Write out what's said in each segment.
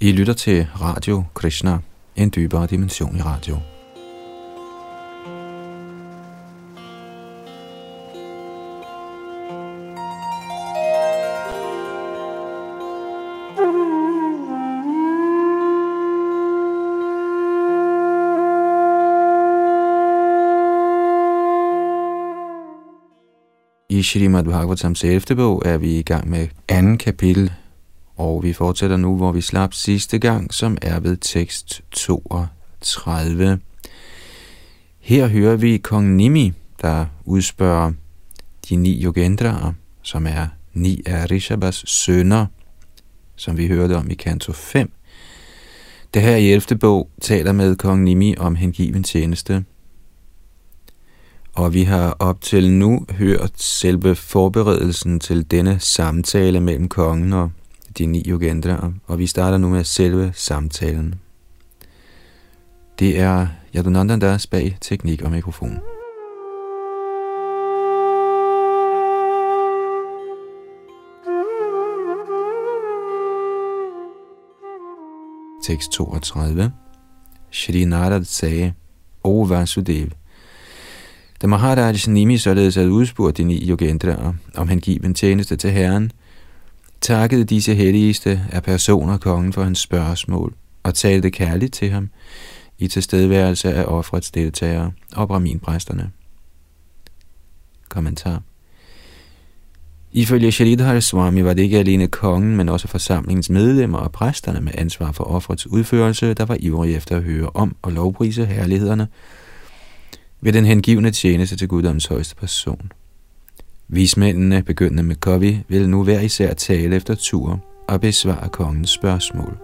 I lytter til Radio Krishna, en dybere dimension i radio. I Shrimad Bhagavatams 11. bog er vi i gang med anden kapitel og vi fortsætter nu, hvor vi slap sidste gang, som er ved tekst 32. Her hører vi kong Nimi, der udspørger de ni yogendraer, som er ni af Rishabas sønner, som vi hørte om i kanto 5. Det her i 11. bog taler med kong Nimi om hengiven tjeneste. Og vi har op til nu hørt selve forberedelsen til denne samtale mellem kongen og de ni yogendraer, og vi starter nu med selve samtalen. Det er Yadunandandas bag teknik og mikrofon. Tekst 32 Shri Narad sagde, O Vasudev, da Maharaj Nimi således havde udspurgt de ni yogendraer om han giver en tjeneste til Herren, takkede disse helligste af personer kongen for hans spørgsmål og talte kærligt til ham i tilstedeværelse af offrets deltagere og braminpræsterne. Kommentar Ifølge Shalidhar Swami var det ikke alene kongen, men også forsamlingens medlemmer og præsterne med ansvar for offrets udførelse, der var ivrige efter at høre om og lovprise herlighederne ved den hengivne tjeneste til Guddoms højeste person. Vismændene, begyndende med Kovi, vil nu hver især tale efter tur og besvare kongens spørgsmål.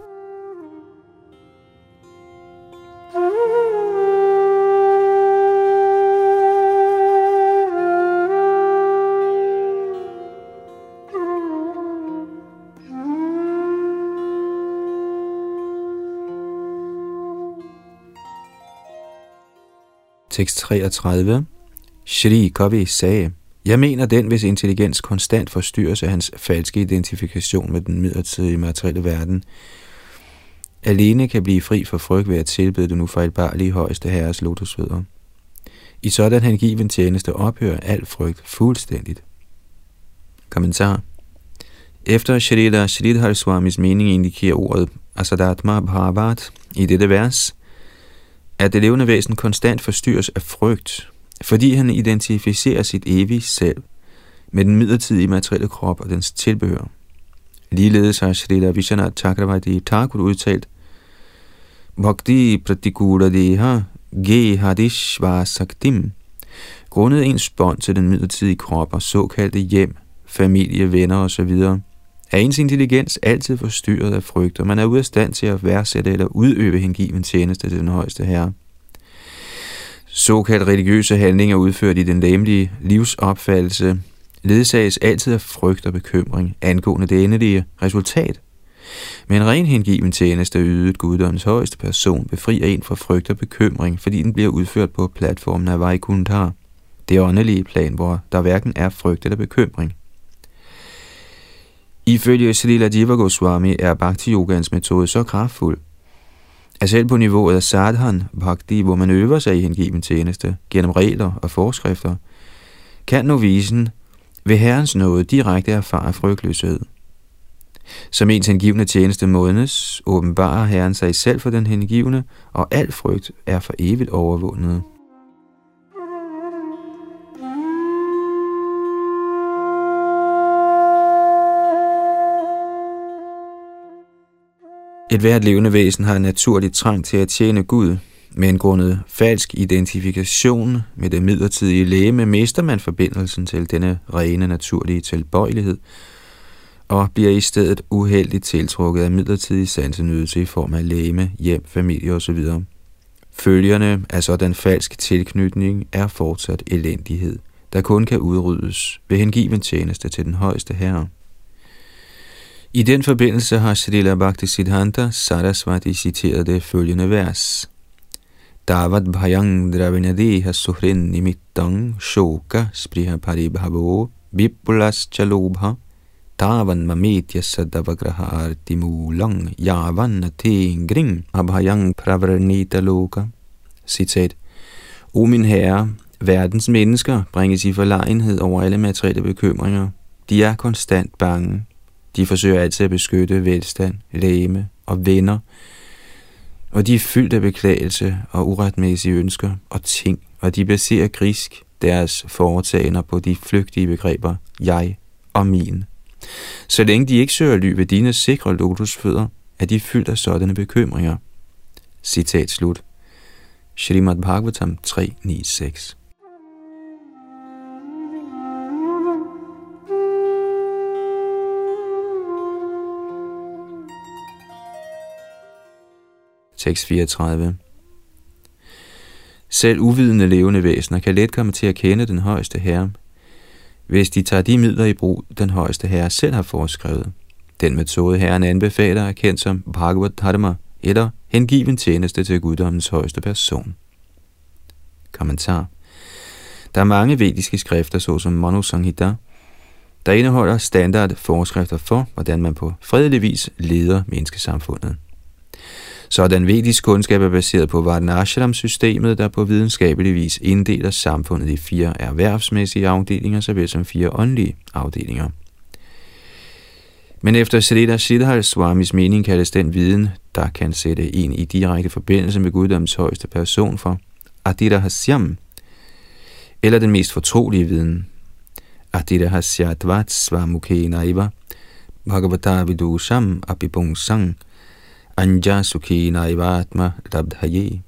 Tekst 33 Shri Kavi sagde, jeg mener den, hvis intelligens konstant forstyrres af hans falske identifikation med den midlertidige materielle verden, alene kan blive fri for frygt ved at tilbede den ufejlbarlige højeste herres lotusfødder. I sådan han given tjeneste ophører al frygt fuldstændigt. Kommentar Efter Shrila Shridhar Swamis mening indikerer ordet Asadatma Bhavat i dette vers, at det levende væsen konstant forstyrres af frygt, fordi han identificerer sit evige selv med den midlertidige materielle krop og dens tilbehør. Ligeledes har Srila Vishwanath Chakravarti Thakur udtalt, Bhakti pratikula deha ge saktim. Grundet ens bånd til den midlertidige krop og såkaldte hjem, familie, venner osv., er ens intelligens altid forstyrret af frygt, og man er ude af stand til at værdsætte eller udøve hengiven tjeneste til den højeste herre. Såkaldt religiøse handlinger udført i den læmelige livsopfattelse ledsages altid af frygt og bekymring angående det endelige resultat. Men ren hengiven tjeneste ydet guddoms højeste person befrier en fra frygt og bekymring, fordi den bliver udført på platformen af Vaikuntha, det åndelige plan, hvor der hverken er frygt eller bekymring. Ifølge Srila Jiva Goswami er Bhakti Yogans metode så kraftfuld, er selv på niveauet af sadhan bhakti, hvor man øver sig i hengiven tjeneste gennem regler og forskrifter, kan novisen ved Herrens nåde direkte erfare frygtløshed. Som ens hengivne tjeneste modnes, åbenbarer Herren sig selv for den hengivne, og al frygt er for evigt overvundet. Et hvert levende væsen har en naturlig trang til at tjene Gud, men grundet falsk identifikation med det midlertidige læme mister man forbindelsen til denne rene naturlige tilbøjelighed og bliver i stedet uheldigt tiltrukket af midlertidig sansenydelse i form af læme, hjem, familie osv. Følgerne af sådan falsk tilknytning er fortsat elendighed, der kun kan udryddes ved hengiven tjeneste til den højeste herre. I den forbindelse har Srila Bhakti Siddhanta Saraswati citeret det følgende vers. Davad bhayang dravinadeha suhrin nimittang shoka spriha paribhavo vipulas chalobha Tavan mametya sadavagraha artimulang yavan tengring abhayang pravranita loka. Citat. O min herre, verdens mennesker bringes i forlegenhed over alle materielle bekymringer. De er konstant bange. De forsøger altid at beskytte velstand, læme og venner, og de er fyldt af beklagelse og uretmæssige ønsker og ting, og de baserer grisk deres foretagender på de flygtige begreber jeg og min. Så længe de ikke søger ly ved dine sikre lotusfødder, er de fyldt af sådanne bekymringer. Citat slut. Shrimad Bhagavatam 396 Tekst 34 Selv uvidende levende væsener kan let komme til at kende den højeste herre, hvis de tager de midler i brug, den højeste herre selv har foreskrevet. Den metode herren anbefaler er kendt som Bhagavad Dharma, eller hengiven tjeneste til guddommens højeste person. Kommentar Der er mange vediske skrifter, såsom Manu Sanghita, der indeholder standard forskrifter for, hvordan man på fredelig vis leder menneskesamfundet. Sådan vedisk kundskab er baseret på Varnashram-systemet, der på videnskabelig vis inddeler samfundet i fire erhvervsmæssige afdelinger, såvel som fire åndelige afdelinger. Men efter Srila Siddhar Swamis mening kaldes den viden, der kan sætte en i direkte forbindelse med guddoms højeste person for Adira Hasyam, eller den mest fortrolige viden. Adira Hasyadvat Swamukhe Naiva, Bhagavata Vidusham Abibung Sang, Anja Sukhi Naivatma Dabdhaye.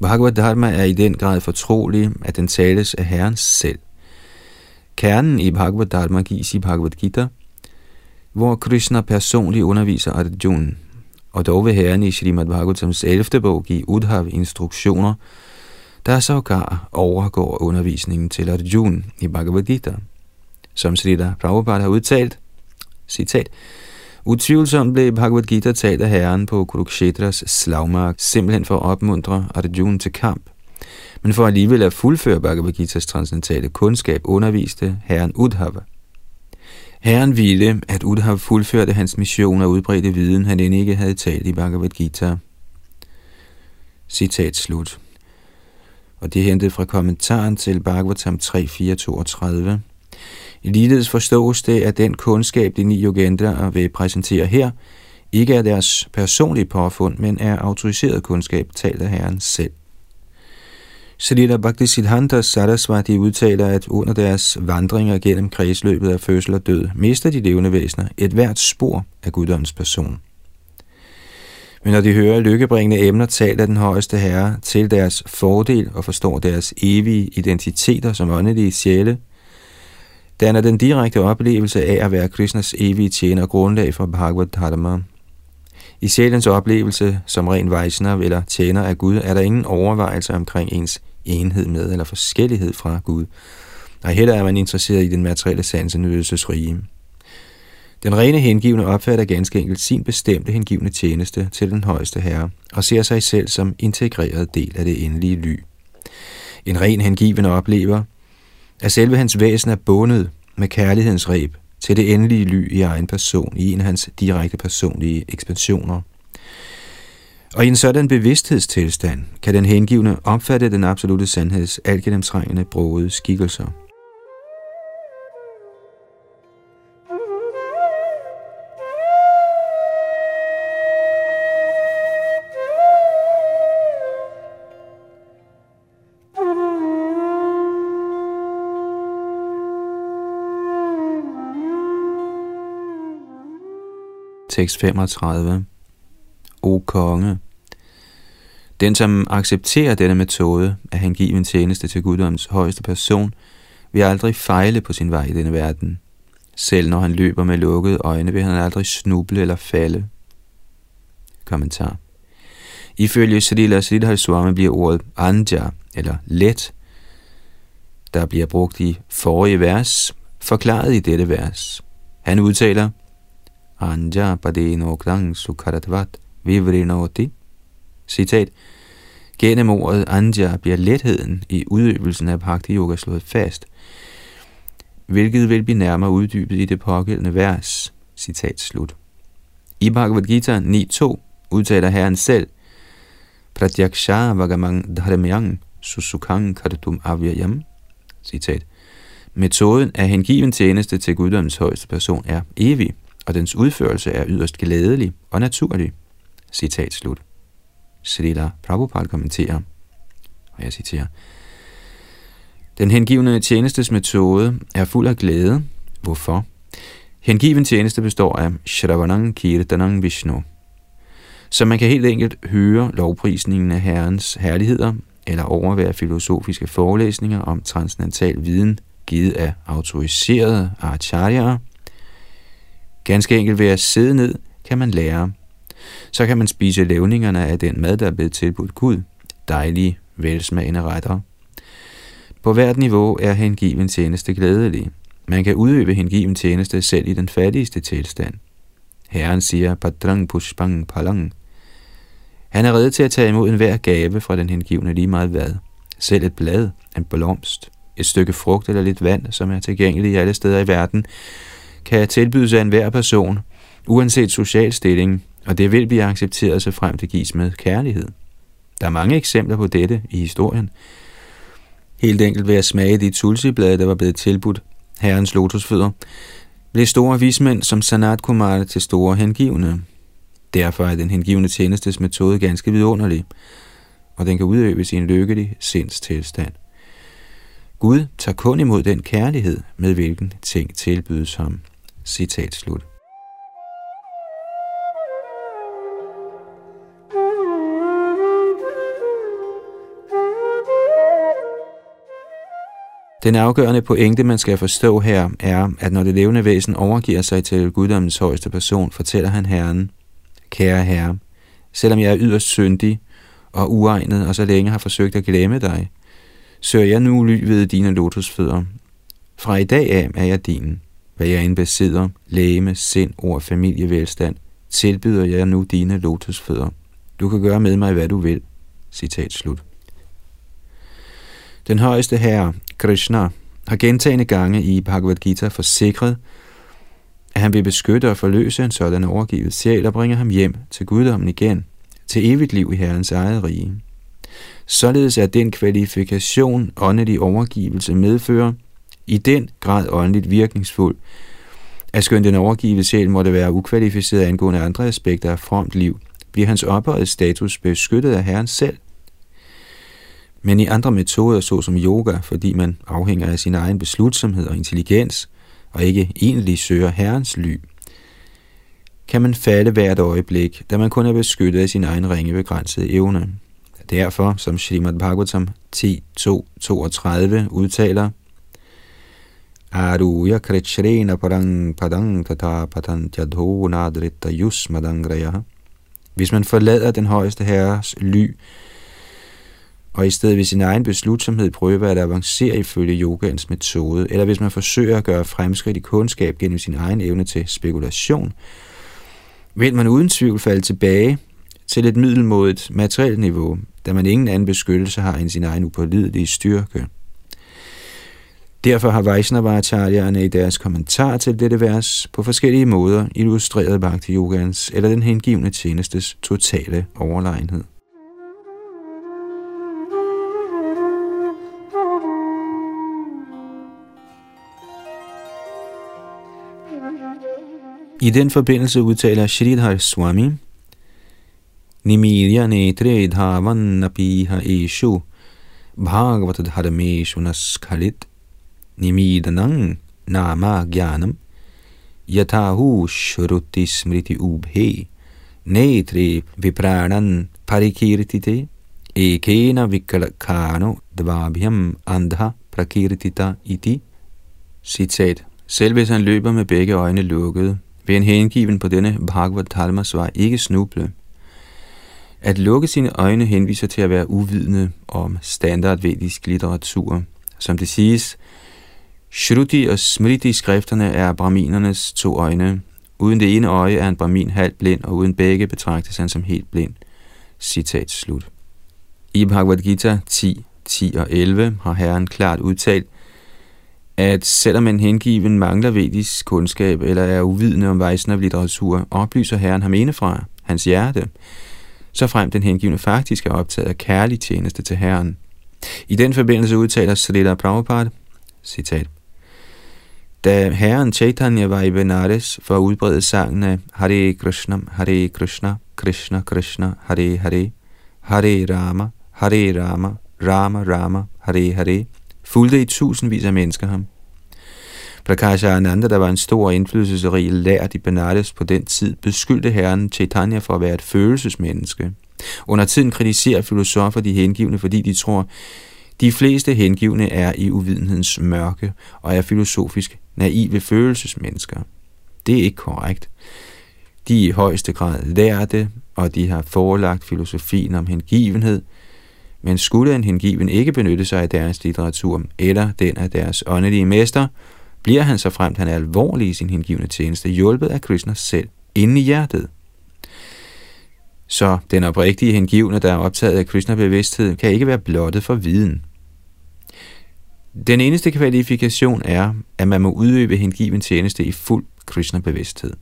Bhagavad Dharma er i den grad fortrolig, at den tales af Herren selv. Kernen i Bhagavad Dharma gives i Bhagavad Gita, hvor Krishna personligt underviser Arjuna, og dog vil Herren i Srimad Bhagavatams 11. bog give Udhav instruktioner, der sågar overgår undervisningen til Arjuna i Bhagavad Gita. Som Srila Prabhupada har udtalt, citat, Utvivlsomt blev Bhagavad Gita talt af herren på Kurukshetras slagmark, simpelthen for at opmuntre Arjuna til kamp. Men for alligevel at fuldføre Bhagavad Gitas transcendentale kundskab, underviste herren Udhava. Herren ville, at Udhav fuldførte hans mission og udbredte viden, han end ikke havde talt i Bhagavad Gita. Citat slut. Og det er hentet fra kommentaren til Bhagavatam 3.4.32. Ligeledes forstås det, at den kundskab, de ni yogendere vil præsentere her, ikke er deres personlige påfund, men er autoriseret kundskab, talt af Herren selv. Salila Bhaktisiddhanta Sarasvati udtaler, at under deres vandringer gennem kredsløbet af fødsel og død, mister de levende væsener et hvert spor af guddommens person. Men når de hører lykkebringende emner talt af den højeste herre til deres fordel og forstår deres evige identiteter som åndelige sjæle, danner den direkte oplevelse af at være Krishnas evige tjener grundlag for Bhagavad Dharma. I sjælens oplevelse som ren Vaishnav eller tjener af Gud, er der ingen overvejelse omkring ens enhed med eller forskellighed fra Gud, og heller er man interesseret i den materielle sansenydelsesrige. Den rene hengivne opfatter ganske enkelt sin bestemte hengivne tjeneste til den højeste herre, og ser sig selv som integreret del af det endelige ly. En ren hengiven oplever, at selve hans væsen er bundet med kærlighedens reb til det endelige ly i egen person, i en af hans direkte personlige ekspansioner. Og i en sådan bevidsthedstilstand kan den hengivne opfatte den absolute sandheds algennemtrængende brogede skikkelser. Tekst 35. O konge, den som accepterer denne metode at hengive en tjeneste til guddoms højeste person, vil aldrig fejle på sin vej i denne verden. Selv når han løber med lukkede øjne, vil han aldrig snuble eller falde. Kommentar. Ifølge Srila Sridhar Swami bliver ordet anja, eller let, der bliver brugt i forrige vers, forklaret i dette vers. Han udtaler, anja padenokrang sukharatvat vivrinoti. Citat. Gennem ordet anja bliver letheden i udøvelsen af bhakti yoga slået fast. hvilket vil blive nærmere uddybet i det pågældende vers. Citat slut. I Bhagavad Gita 9.2 udtaler Herren selv, Pratyaksha Vagamang Dharmyang Susukang Kartum Avyayam. Citat. Metoden af hengiven tjeneste til guddommens højeste person er evig, og dens udførelse er yderst glædelig og naturlig. Citat slut. Srila Prabhupada kommenterer, og jeg citerer, Den hengivende tjenestes metode er fuld af glæde. Hvorfor? Hengiven tjeneste består af Shravanang Kirtanang Vishnu. Så man kan helt enkelt høre lovprisningen af Herrens herligheder, eller overvære filosofiske forelæsninger om transcendental viden, givet af autoriserede acharyaer. Ganske enkelt ved at sidde ned, kan man lære. Så kan man spise levningerne af den mad, der er blevet tilbudt Gud. Dejlige, velsmagende retter. På hvert niveau er hengiven tjeneste glædelig. Man kan udøve hengiven tjeneste selv i den fattigste tilstand. Herren siger, Padrang Pushpang Palang. Han er reddet til at tage imod enhver gave fra den hengivne lige meget hvad. Selv et blad, en blomst, et stykke frugt eller lidt vand, som er tilgængeligt alle steder i verden, kan tilbydes af enhver person, uanset social stilling, og det vil blive accepteret, så frem det gives med kærlighed. Der er mange eksempler på dette i historien. Helt enkelt ved at smage de tulsiblade, der var blevet tilbudt herrens lotusfødder, blev store vismænd som Sanat Kumar til store hengivne. Derfor er den hengivne tjenestes metode ganske vidunderlig, og den kan udøves i en lykkelig sindstilstand. Gud tager kun imod den kærlighed, med hvilken ting tilbydes ham. Citat slut. Den afgørende pointe, man skal forstå her, er, at når det levende væsen overgiver sig til guddommens højeste person, fortæller han Herren, Kære Herre, selvom jeg er yderst syndig og uegnet og så længe har forsøgt at glemme dig, søger jeg nu ly ved dine lotusfødder. Fra i dag af er jeg din. Hvad jeg end besidder, læme, sind, ord, familie, velstand, tilbyder jeg nu dine lotusfødder. Du kan gøre med mig, hvad du vil. Citat slut. Den højeste herre, Krishna, har gentagende gange i Bhagavad Gita forsikret, at han vil beskytte og forløse en sådan overgivet sjæl og bringe ham hjem til guddommen igen, til evigt liv i Herrens eget rige. Således er den kvalifikation åndelig overgivelse medfører i den grad åndeligt virkningsfuld, at skønt den overgivet sjæl måtte være ukvalificeret angående andre aspekter af fromt liv, bliver hans ophøjet status beskyttet af Herren selv. Men i andre metoder, såsom yoga, fordi man afhænger af sin egen beslutsomhed og intelligens, og ikke egentlig søger Herrens ly, kan man falde hvert øjeblik, da man kun er beskyttet af sin egen ringe begrænsede evne. Derfor, som Srimad Bhagavatam 10.2.32 udtaler, Aruya krichrena parang padang tata patantjadho nadrita yusmadangraya. Hvis man forlader den højeste herres ly, og i stedet ved sin egen beslutsomhed prøver at avancere ifølge yogaens metode, eller hvis man forsøger at gøre fremskridt i kundskab gennem sin egen evne til spekulation, vil man uden tvivl falde tilbage til et middelmodigt materielt niveau, da man ingen anden beskyttelse har end sin egen upålidelige styrke. Derfor har Vaishnavacharyerne i deres kommentar til dette vers på forskellige måder illustreret Bhakti Yogans eller den hengivne tjenestes totale overlegenhed. I den forbindelse udtaler Shridhar Swami, Nimirya netre dhavan napiha eshu bhagavata dharmeshu naskalit nimidanang nama gyanam yatahu shruti smriti ubhe netre vipranan parikirtite ekena vikalakano dvabhyam andha prakirtita iti. Citat. Selv hvis han løber med begge øjne lukkede, vil en hengiven på denne Bhagavad Dharmas vej ikke snuble. At lukke sine øjne henviser til at være uvidende om standardvedisk litteratur. Som det siges, Shruti og Smriti skrifterne er brahminernes to øjne. Uden det ene øje er en brahmin halvt blind, og uden begge betragtes han som helt blind. Citat slut. I Bhagavad Gita 10, 10 og 11 har Herren klart udtalt, at selvom en hengiven mangler vedisk kundskab eller er uvidende om Vaisnav litteratur, oplyser Herren ham indefra, hans hjerte, så frem den hengivne faktisk er optaget af kærlig tjeneste til Herren. I den forbindelse udtaler Srila Prabhupada, citat, da herren Chaitanya var i Benares for at udbrede sangen af Hare Krishna, Hare Krishna, Krishna Krishna, Hare Hare, Hare Rama, Hare Rama, Rama Rama, Hare Hare, fulgte i tusindvis af mennesker ham. Prakasha Ananda, der var en stor og indflydelsesrig lært i Benares på den tid, beskyldte herren Chaitanya for at være et følelsesmenneske. Under tiden kritiserer filosofer de hengivne, fordi de tror, de fleste hengivne er i uvidenhedens mørke og er filosofisk naive følelsesmennesker. Det er ikke korrekt. De er i højeste grad lærte, og de har forelagt filosofien om hengivenhed, men skulle en hengiven ikke benytte sig af deres litteratur eller den af deres åndelige mester, bliver han så fremt han er alvorlig i sin hengivne tjeneste, hjulpet af Krishna selv inde i hjertet. Så den oprigtige hengivne, der er optaget af Krishna-bevidsthed, kan ikke være blottet for viden. Den eneste kvalifikation er, at man må udøve hengiven tjeneste i fuld Krishna-bevidsthed.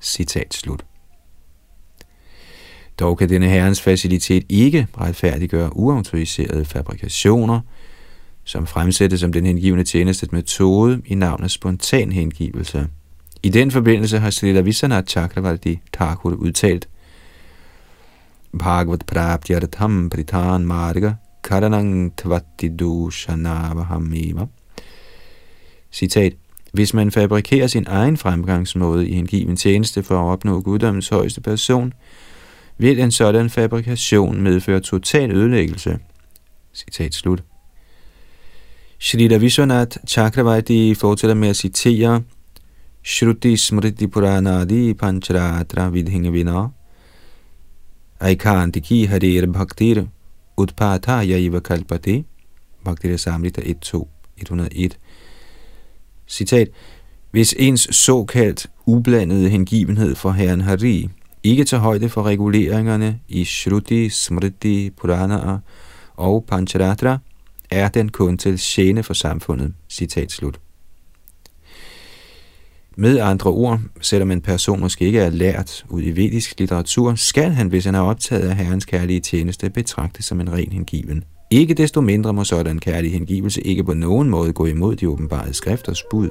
Citat slut. Dog kan denne herrens facilitet ikke retfærdiggøre uautoriserede fabrikationer, som fremsættes som den hengivende tjenestes metode i navnet spontan hengivelse. I den forbindelse har Srila Vishwanath Chakravarti Thakur udtalt, Bhagavad Prabhyartham Pritan Marga Karanang Tvati Dushanavahameva. Citat. Hvis man fabrikerer sin egen fremgangsmåde i hengiven tjeneste for at opnå guddommens højeste person, vil en sådan fabrikation medføre total ødelæggelse. Citat slut. Shrita Vishwanath Chakravarti fortsætter med at citere Shruti Smriti Puranadi Pancharatra Vidhinga Vina Aikantiki Harir Bhaktir Utpata Yaiva Kalpati Bhaktira Samrita 1.2 101 Citat Hvis ens såkaldt ublandede hengivenhed for Herren Hari ikke tager højde for reguleringerne i Shruti, Smriti, Purana og Pancharatra, er den kun til tjene for samfundet. Citat slut. Med andre ord, selvom en person måske ikke er lært ud i vedisk litteratur, skal han, hvis han er optaget af herrens kærlige tjeneste, betragtes som en ren hengiven. Ikke desto mindre må sådan kærlig hengivelse ikke på nogen måde gå imod de åbenbarede skrifters bud.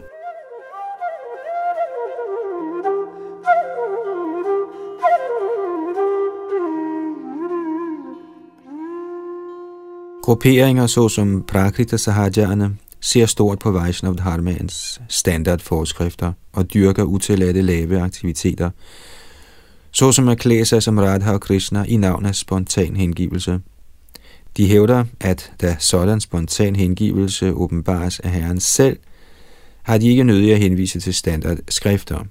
Grupperinger såsom Prakrita Sahajana ser stort på Vaishnav Dharmaens standardforskrifter og dyrker utilladte lave aktiviteter, såsom at klæde sig som Radha og Krishna i navn af spontan hengivelse. De hævder, at da sådan spontan hengivelse åbenbares af Herren selv, har de ikke nødig at henvise til standardskrifter.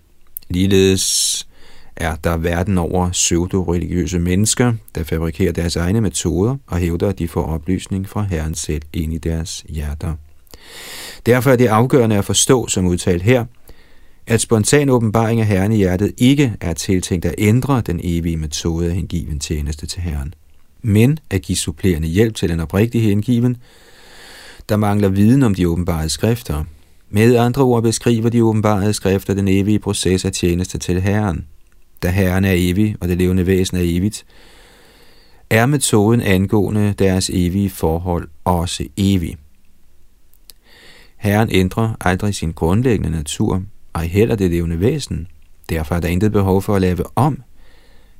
Ligeledes er der verden over pseudo-religiøse mennesker, der fabrikerer deres egne metoder og hævder, at de får oplysning fra Herren selv ind i deres hjerter. Derfor er det afgørende at forstå, som udtalt her, at spontan åbenbaring af Herren i hjertet ikke er tiltænkt at ændre den evige metode af hengiven tjeneste til Herren, men at give supplerende hjælp til den oprigtige hengiven, der mangler viden om de åbenbare skrifter. Med andre ord beskriver de åbenbare skrifter den evige proces af tjeneste til Herren. Da Herren er evig, og det levende væsen er evigt, er metoden angående deres evige forhold også evig. Herren ændrer aldrig sin grundlæggende natur, ej heller det levende væsen. Derfor er der intet behov for at lave om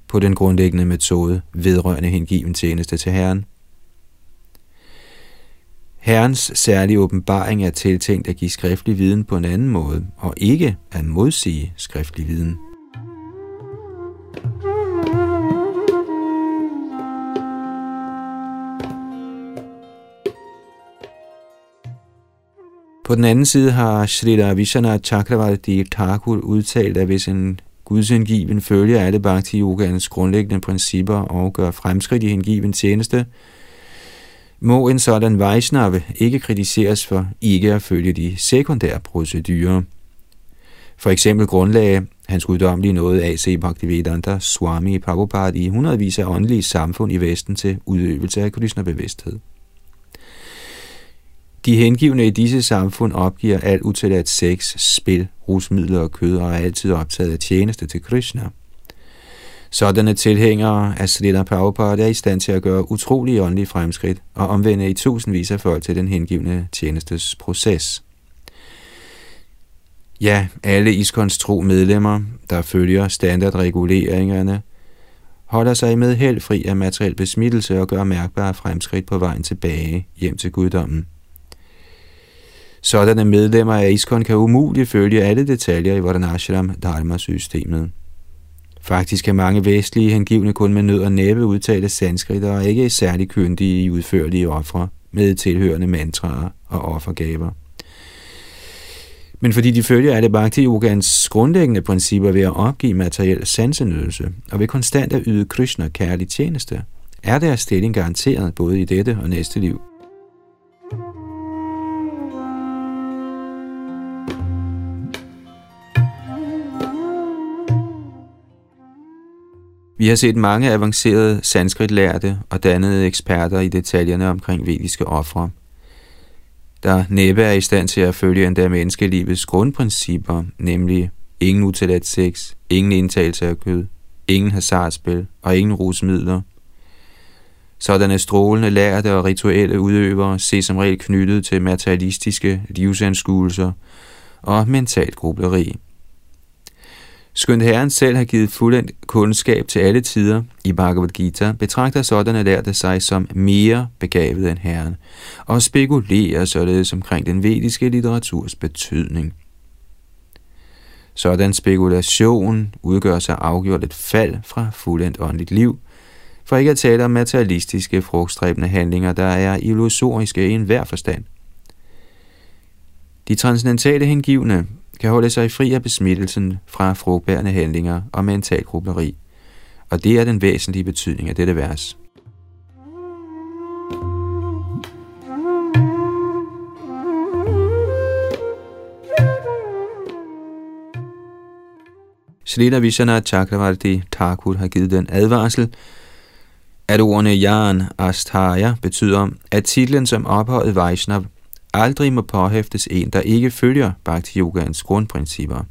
på den grundlæggende metode vedrørende hengiven tjeneste til Herren. Herrens særlige åbenbaring er tiltænkt at give skriftlig viden på en anden måde, og ikke at modsige skriftlig viden. På den anden side har Srila Vishana Chakravarti Thakur udtalt, at hvis en gudsindgiven følger alle bhakti yogaens grundlæggende principper og gør fremskridt i hengiven tjeneste, må en sådan Vaishnava ikke kritiseres for ikke at følge de sekundære procedurer. For eksempel grundlagde hans guddommelige nåde A.C. Bhaktivedanta Swami Prabhupada i hundredvis af åndelige samfund i Vesten til udøvelse af Krishna-bevidsthed. De hengivne i disse samfund opgiver alt utilladt sex, spil, rusmidler og kød og er altid optaget af tjeneste til Krishna. Sådanne tilhængere af Srila Prabhupada er i stand til at gøre utrolige åndelige fremskridt og omvende i tusindvis af folk til den hengivne tjenestes proces. Ja, alle Iskons tro medlemmer, der følger standardreguleringerne, holder sig med held fri af materiel besmittelse og gør mærkbare fremskridt på vejen tilbage hjem til guddommen. Sådanne medlemmer af Iskon kan umuligt følge alle detaljer i Vardanashram Dharma-systemet. Faktisk kan mange vestlige hengivne kun med nød og næppe udtale sanskrit og er ikke særlig kyndige i udførlige ofre med tilhørende mantraer og offergaver. Men fordi de følger alle bhakti yogans grundlæggende principper ved at opgive materiel sansenydelse og ved konstant at yde Krishna kærlig tjeneste, er deres stilling garanteret både i dette og næste liv. Vi har set mange avancerede sanskritlærte og dannede eksperter i detaljerne omkring vediske ofre, der næppe er i stand til at følge endda menneskelivets grundprincipper, nemlig ingen utilladt sex, ingen indtagelse af kød, ingen hasardspil og ingen rusmidler. Sådanne strålende lærte og rituelle udøvere ses som regel knyttet til materialistiske livsanskuelser og mentalt grubleri. Skønt Herren selv har givet fuldendt kundskab til alle tider i Bhagavad Gita, betragter sådanne lærte sig som mere begavet end Herren, og spekulerer således omkring den vediske litteraturs betydning. Sådan spekulation udgør sig afgjort et fald fra fuldendt åndeligt liv, for ikke at tale om materialistiske frugtstræbende handlinger, der er illusoriske i enhver forstand. De transcendentale hengivne kan holde sig fri af besmittelsen fra frugtbærende handlinger og mental grubleri. Og det er den væsentlige betydning af dette vers. Srila Vishana Chakravarti Thakur har givet den advarsel, at ordene Jan Asthaya betyder, at titlen som ophøjet Vaishnav aldrig må påhæftes en, der ikke følger Bhakti Yogans grundprincipper.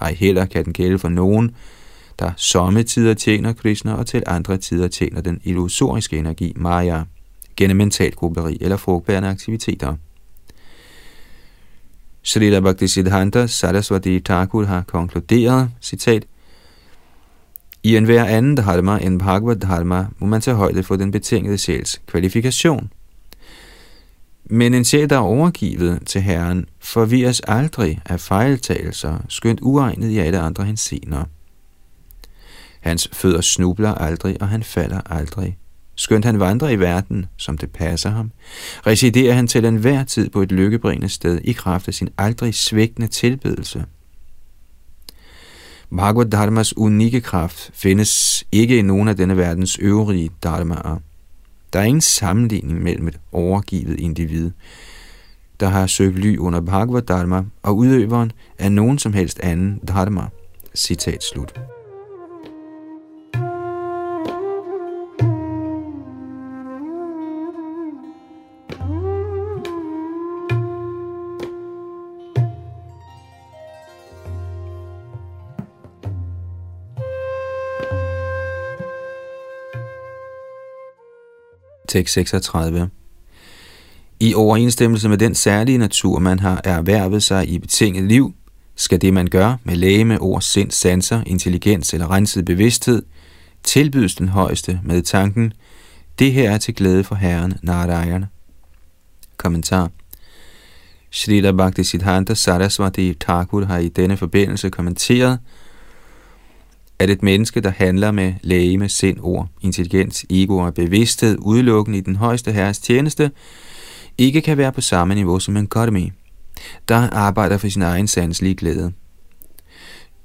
Ej heller kan den gælde for nogen, der somme tider tjener Krishna og til andre tider tjener den illusoriske energi Maya gennem mental grupperi eller frugtbærende aktiviteter. Srila Bhaktisiddhanta Saraswati Thakur har konkluderet, citat, i enhver anden dharma end Bhagavad Dharma må man tage højde for den betingede sjæls kvalifikation – men en sjæl, der er overgivet til Herren, forvirres aldrig af fejltagelser, skønt uegnet i alle andre hensener. Hans fødder snubler aldrig, og han falder aldrig. Skønt han vandrer i verden, som det passer ham, residerer han til enhver tid på et lykkebringende sted i kraft af sin aldrig svækkende tilbedelse. Bhagavad Dharmas unikke kraft findes ikke i nogen af denne verdens øvrige dharmaer. Der er ingen sammenligning mellem et overgivet individ, der har søgt ly under Bhagavad Dharma, og udøveren af nogen som helst anden Dharma. Citat slut. Tekst 36. I overensstemmelse med den særlige natur, man har erhvervet sig i betinget liv, skal det, man gør med læme, ord, sind, sanser, intelligens eller renset bevidsthed, tilbydes den højeste med tanken, det her er til glæde for Herren Narayana. Kommentar Shrita Bhakti Siddhanta Saraswati Thakur har i denne forbindelse kommenteret, at et menneske, der handler med læge, med sind, ord, intelligens, ego og bevidsthed udelukkende i den højeste herres tjeneste, ikke kan være på samme niveau som en godemi, der arbejder for sin egen sanselige glæde.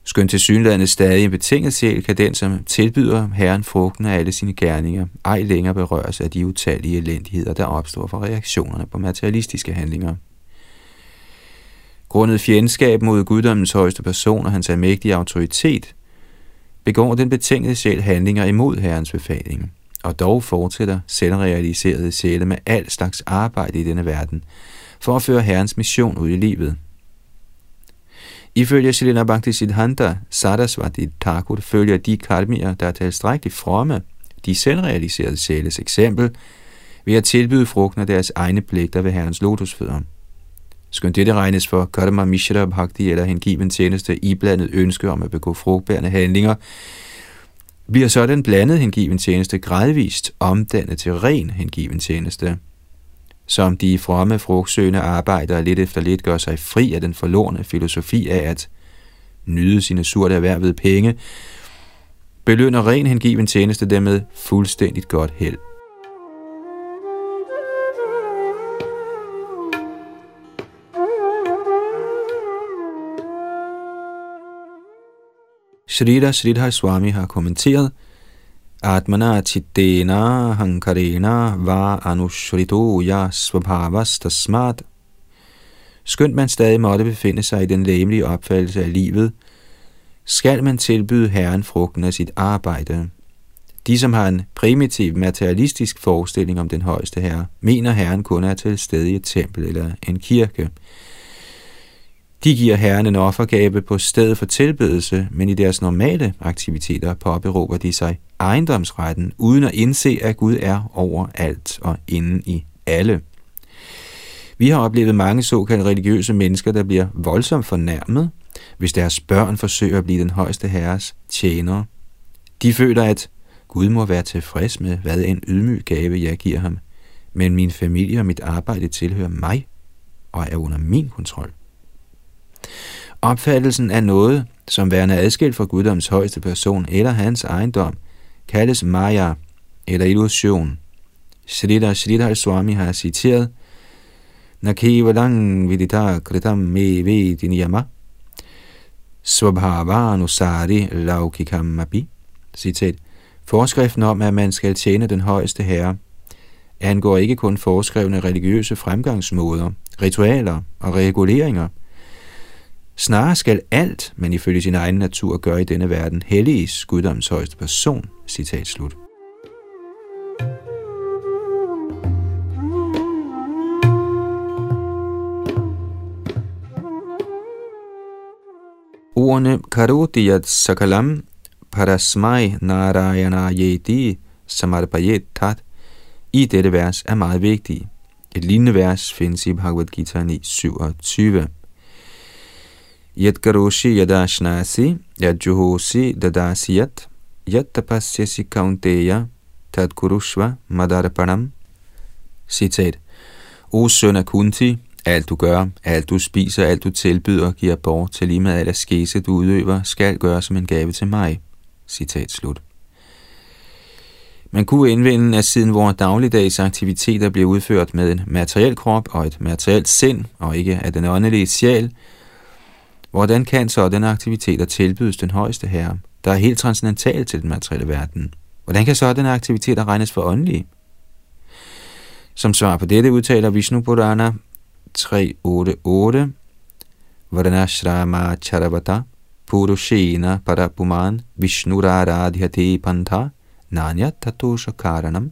Skønt til synlandet stadig en betinget sjæl, kan den, som tilbyder Herren frugten af alle sine gerninger, ej længere berøres af de utallige elendigheder, der opstår fra reaktionerne på materialistiske handlinger. Grundet fjendskab mod guddommens højeste person og hans almægtige autoritet, begår den betingede sjæl handlinger imod Herrens befaling, og dog fortsætter selvrealiserede sjæle med al slags arbejde i denne verden, for at føre Herrens mission ud i livet. Ifølge Selena Bhakti Siddhanta Sarasvati Thakur følger de karmier, der er tilstrækkeligt fromme, de selvrealiserede sjæles eksempel, ved at tilbyde frugten af deres egne pligter ved Herrens lotusfødder. Skønt dette regnes for karma mishra bhakti eller hengiven tjeneste iblandet ønske om at begå frugtbærende handlinger, bliver så den blandede hengiven tjeneste gradvist omdannet til ren hengiven tjeneste. Som de fromme frugtsøgende arbejdere lidt efter lidt gør sig fri af den forlorne filosofi af at nyde sine surt erhvervede penge, belønner ren hengiven tjeneste dem med fuldstændigt godt held. Shrita Sridhar Swami har kommenteret, Atmana chittena hankarena va anushrito ya svabhavas tasmat. Skønt man stadig måtte befinde sig i den læmelige opfattelse af livet, skal man tilbyde Herren frugten af sit arbejde. De, som har en primitiv materialistisk forestilling om den højeste herre, mener Herren kun er til stede i et tempel eller en kirke – de giver herren en offergave på stedet for tilbedelse, men i deres normale aktiviteter påberåber de sig ejendomsretten, uden at indse, at Gud er over alt og inde i alle. Vi har oplevet mange såkaldte religiøse mennesker, der bliver voldsomt fornærmet, hvis deres børn forsøger at blive den højeste herres tjenere. De føler, at Gud må være tilfreds med, hvad en ydmyg gave jeg giver ham, men min familie og mit arbejde tilhører mig og er under min kontrol. Opfattelsen af noget, som værende adskilt fra guddoms højeste person eller hans ejendom, kaldes maya eller illusion. Sridhar Sridhar Swami har citeret, Nakevalang vidita kritam me vediniyama svabhavanusari laukikam mapi. Citat. Forskriften om, at man skal tjene den højeste herre, angår ikke kun foreskrevne religiøse fremgangsmåder, ritualer og reguleringer – Snarere skal alt, man ifølge sin egen natur gør i denne verden, helliges guddoms højeste person. Citat slut. Ordene Karotiyat Sakalam Parasmai Narayana Yedi Samarpayet Tat i dette vers er meget vigtige. Et lignende vers findes i Bhagavad Gita 9.27. Yat karoshi yadashnasi yadjuhosi dadasiyat yat tapasyasi kaunteya tad kurushva madarapanam. Citat. O søn af Kunti, alt du gør, alt du spiser, alt du tilbyder, giver bort til lige med al askese, du udøver, skal gøre som en gave til mig. Citat slut. Man kunne indvende, at siden vores dagligdags aktiviteter bliver udført med en materiel krop og et materielt sind, og ikke af den åndelige sjæl, Hvordan kan sådanne aktiviteter tilbydes den højeste herre, der er helt transcendental til den materielle verden? Hvordan kan sådanne aktiviteter regnes for åndelige? Som svar på dette udtaler Vishnu Purana 3.8.8 Varanashrama Charavata Purushena Parapuman Vishnuradhyate Pantha Nanya Tatosha Karanam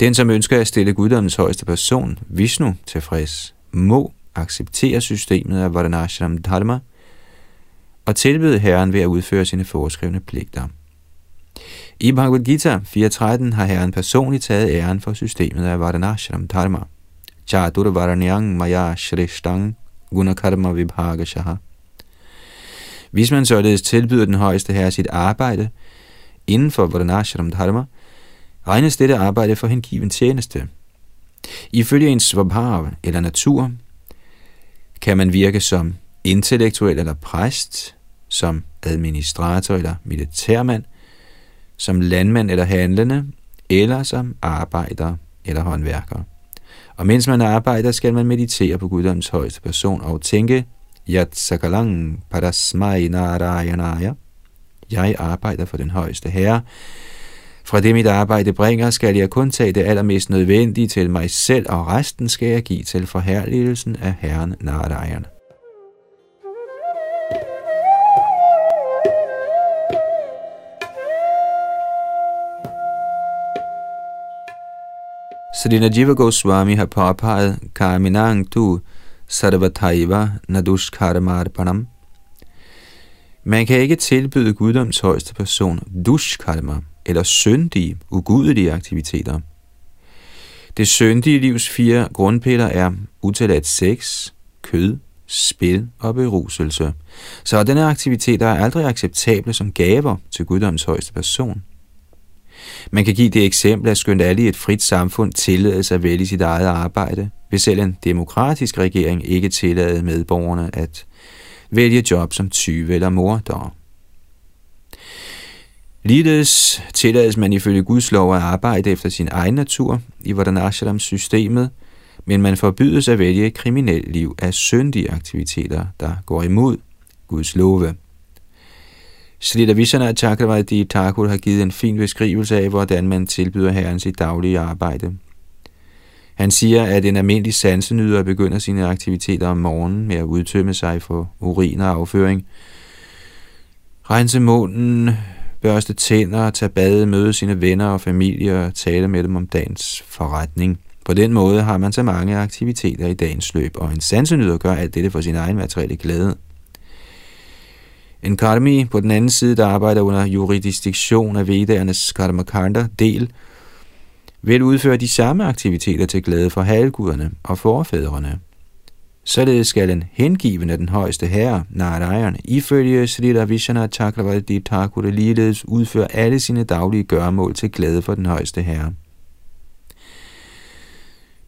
Den, som ønsker at stille guddommens højeste person, Vishnu, tilfreds, må acceptere systemet af Varnashram Dharma og tilbyde Herren ved at udføre sine foreskrevne pligter. I Bhagavad Gita 4.13 har Herren personligt taget æren for systemet af Varnashram Dharma. Chatur Varanyang Maya Shrishtang Gunakarma Vibhagashaha. Hvis man således tilbyder den højeste herre sit arbejde inden for Varnashram Dharma, regnes dette arbejde for hengiven tjeneste. Ifølge en svabhav eller natur kan man virke som intellektuel eller præst, som administrator eller militærmand, som landmand eller handlende, eller som arbejder eller håndværker. Og mens man arbejder, skal man meditere på Guddoms højeste person og tænke, Yat Sakalang Parasmai Narayanaya. Jeg arbejder for den højeste herre. Fra det mit arbejde bringer, skal jeg kun tage det allermest nødvendige til mig selv, og resten skal jeg give til forherligelsen af Herren Narayan. Srila Jiva Goswami har påpeget Karminang Du sarvataiva nadushkarmarpanam. Man kan ikke tilbyde guddoms højeste person dushkarma eller syndige, ugudelige aktiviteter. Det syndige livs fire grundpiller er utilladt sex, kød, spil og beruselse. Så denne aktiviteter er aldrig acceptable som gaver til guddoms højeste person. Man kan give det eksempel, at skønt alle i et frit samfund tillades at vælge sit eget arbejde, vil selv en demokratisk regering ikke tillade medborgerne at vælge job som tyve eller morder. Ligeledes tillades man ifølge Guds lov at arbejde efter sin egen natur i Vardhanashram-systemet, men man forbydes at vælge et kriminelt liv af syndige aktiviteter, der går imod Guds love. Srila Vishana Chakravarti Thakur har givet en fin beskrivelse af, hvordan man tilbyder herren sit daglige arbejde. Han siger, at en almindelig sansenyder begynder sine aktiviteter om morgenen med at udtømme sig for urin og afføring, rense munden, børste tænder, tage bade, møde sine venner og familie og tale med dem om dagens forretning. På den måde har man så mange aktiviteter i dagens løb, og en sansenyder gør alt dette for sin egen materielle glæde. En karmi på den anden side, der arbejder under jurisdiktion af vedernes karmakanda del, vil udføre de samme aktiviteter til glæde for halvguderne og forfædrene. Således skal en hengiven af den højeste herre, Narayan, ifølge Sri Vishana Chakravarti Thakur ligeledes udføre alle sine daglige gørmål til glæde for den højeste herre.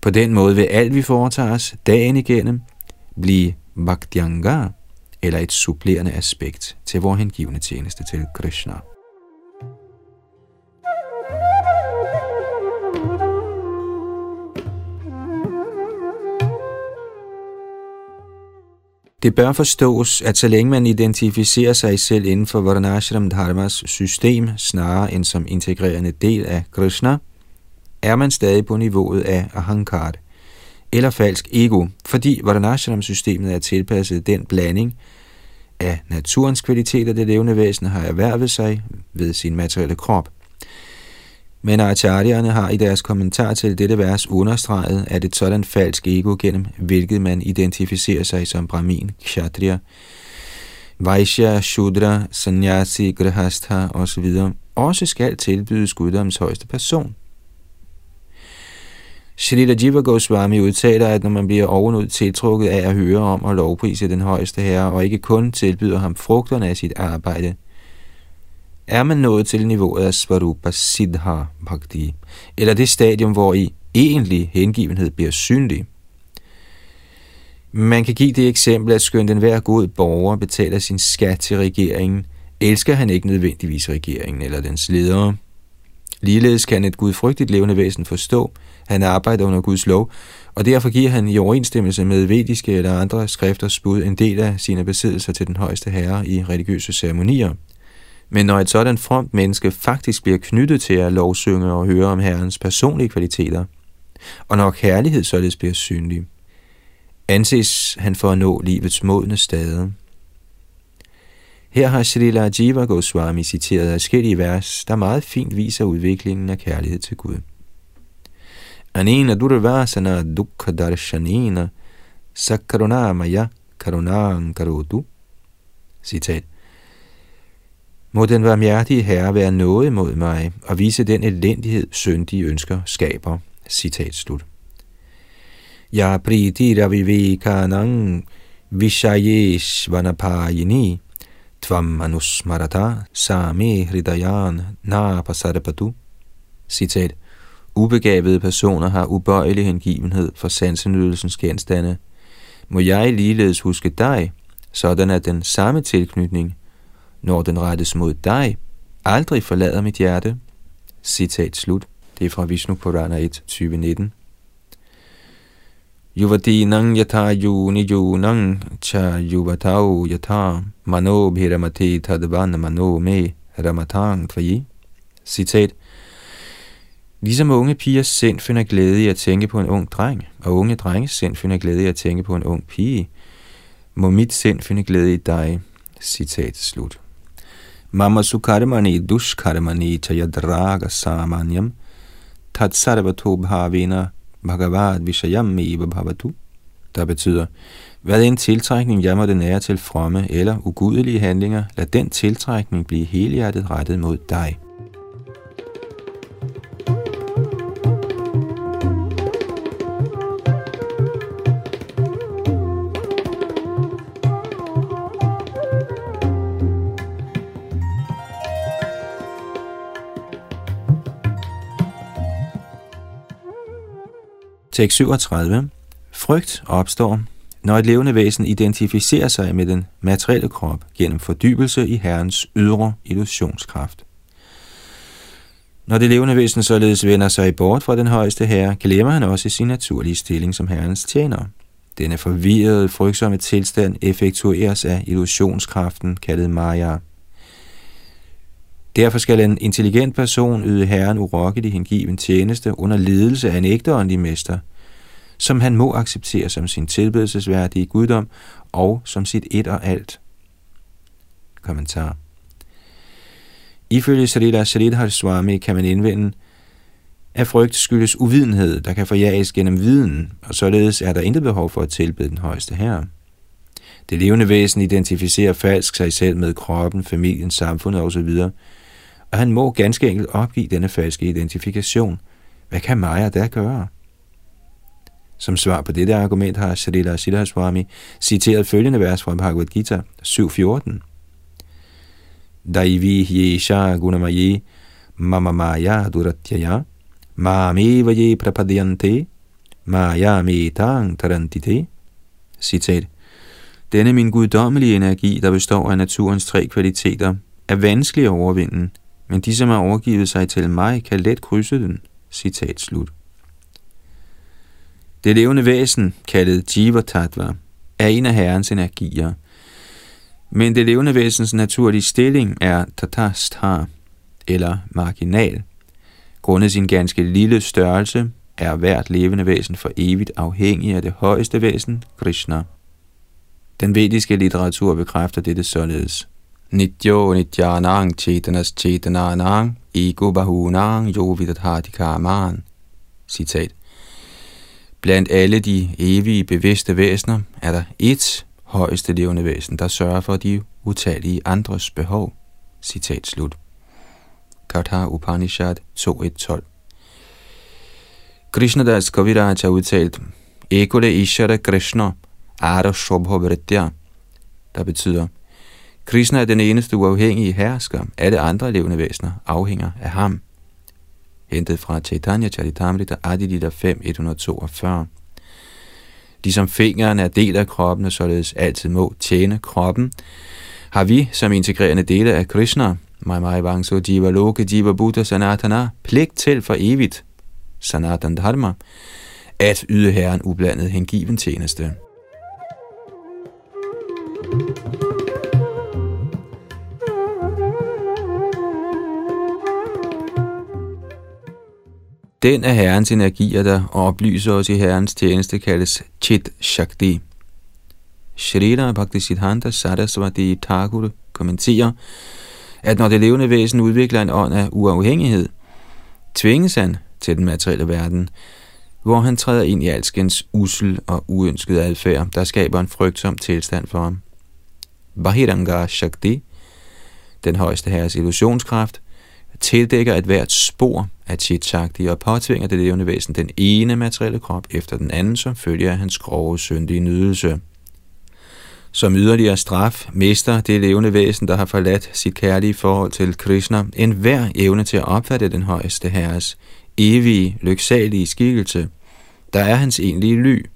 På den måde vil alt, vi foretager os dagen igennem, blive bhaktyanga, eller et supplerende aspekt til vores hengivende tjeneste til Krishna. Det bør forstås, at så længe man identificerer sig selv inden for Varnashram Dharmas system, snarere end som integrerende del af Krishna, er man stadig på niveauet af ahankar, eller falsk ego, fordi Varnashram-systemet er tilpasset den blanding af naturens kvaliteter, det levende væsen har erhvervet sig ved sin materielle krop. Men acharyerne har i deres kommentar til dette vers understreget, at et sådan falsk ego, gennem hvilket man identificerer sig som Brahmin, Kshatriya, Vaishya, Shudra, Sanyasi, Grahastha osv., også skal tilbydes guddoms højeste person. Shrita Jiva Goswami udtaler, at når man bliver ovenud tiltrukket af at høre om og lovprise den højeste herre, og ikke kun tilbyder ham frugterne af sit arbejde, er man nået til niveauet af Svarupa Siddha Bhakti, eller det stadium, hvor i egentlig hengivenhed bliver synlig. Man kan give det eksempel, at skønt enhver god borger betaler sin skat til regeringen, elsker han ikke nødvendigvis regeringen eller dens ledere. Ligeledes kan et gudfrygtigt levende væsen forstå, han arbejder under Guds lov, og derfor giver han i overensstemmelse med vediske eller andre skrifters bud en del af sine besiddelser til den højeste herre i religiøse ceremonier. Men når et sådan fromt menneske faktisk bliver knyttet til at lovsynge og høre om herrens personlige kvaliteter, og når kærlighed således bliver synlig, anses han for at nå livets modne stade. Her har Srila Jiva Goswami citeret forskellige vers, der meget fint viser udviklingen af kærlighed til Gud. Anena durvasana dukkha darshanena sakarunamaya karunang karotu. Citat. Må den varmhjertige herre være noget mod mig og vise den elendighed, syndige ønsker skaber. Citat slut. Ja priti ravivekanang vishayesh vanapayini tvam manusmarata same hridayan na pasarapatu. Citat. Ubegavede personer har ubøjelig hengivenhed for sansenydelsens genstande. Må jeg ligeledes huske dig, sådan at den samme tilknytning, når den rettes mod dig, aldrig forlader mit hjerte. Citat slut. Det er fra Vishnu Purana 1, 2019. Yuvadinang yata yuni yunang cha yuvatau yata mano bhiramati tadvan mano me ramatang tvayi. Citat. Ligesom unge pigers sind finder glæde i at tænke på en ung dreng, og unge drenges sind finder glæde i at tænke på en ung pige, må mit sind finde glæde i dig. Citat slut. Mama sukarmani dushkarmani chayadraga samanyam tat sarvato bhavena bhagavad vishayam eva bhavatu, der betyder, hvad en tiltrækning jeg måtte nære til fromme eller ugudelige handlinger, lad den tiltrækning blive helhjertet rettet mod dig. Tekst 37. Frygt opstår, når et levende væsen identificerer sig med den materielle krop gennem fordybelse i Herrens ydre illusionskraft. Når det levende væsen således vender sig bort fra den højeste herre, glemmer han også sin naturlige stilling som herrens tjener. Denne forvirrede, frygtsomme tilstand effektueres af illusionskraften, kaldet Maya. Derfor skal en intelligent person yde herren urokkelig hengiven tjeneste under ledelse af en ægte åndelig mester, som han må acceptere som sin tilbedelsesværdige guddom og som sit et og alt. Kommentar Ifølge Sarita Sridhar Swami kan man indvende, at frygt skyldes uvidenhed, der kan forjages gennem viden, og således er der intet behov for at tilbede den højeste herre. Det levende væsen identificerer falsk sig selv med kroppen, familien, samfundet osv., og han må ganske enkelt opgive denne falske identifikation. Hvad kan Maja da gøre? Som svar på dette argument har Shalila Siddhaswami citeret følgende vers fra Bhagavad Gita 7.14. Daivi yesha gunamaye mama maya duratyaya mameva ye prapadyante maya metang tarantite. Citat. Denne min guddommelige energi, der består af naturens tre kvaliteter, er vanskelig at overvinde, men de, som har overgivet sig til mig, kan let krydse den. Citat slut. Det levende væsen, kaldet Jiva Tattva, er en af herrens energier. Men det levende væsens naturlige stilling er tatastha, eller marginal. Grundet sin ganske lille størrelse er hvert levende væsen for evigt afhængig af det højeste væsen, Krishna. Den vediske litteratur bekræfter dette således. Nityo nityanang chetanas chetananang ego bahunang yo Citat. Blandt alle de evige bevidste væsener er der ét højeste levende væsen, der sørger for de utallige andres behov. Citat slut. Katha Upanishad 2.1.12 Krishnadas Kaviraj har udtalt, Ekole Ishara Krishna Ara Shobha der betyder, Krishna er den eneste uafhængige hersker, alle andre levende væsener afhænger af ham hentet fra Chaitanya Charitamrita Adilita 5, 142. Ligesom fingeren er del af kroppen og således altid må tjene kroppen, har vi som integrerende dele af Krishna, Mai Mai Vangso Jiva Loke Jiva Buddha Sanatana, pligt til for evigt, Sanatan Dharma, at yde Herren ublandet hengiven tjeneste. Den af Herrens energier, der oplyser os i Herrens tjeneste, kaldes Chit Shakti. Shrita Bhaktisiddhanta Saraswati Thakur kommenterer, at når det levende væsen udvikler en ånd af uafhængighed, tvinges han til den materielle verden, hvor han træder ind i alskens usel og uønsket adfærd, der skaber en frygtsom tilstand for ham. Bahiranga Shakti, den højeste herres illusionskraft, tildækker et hvert spor af Chit og påtvinger det levende væsen den ene materielle krop efter den anden, som følger af hans grove syndige nydelse. Som yderligere straf mister det levende væsen, der har forladt sit kærlige forhold til Krishna, en hver evne til at opfatte den højeste herres evige, lyksalige skikkelse, der er hans egentlige ly.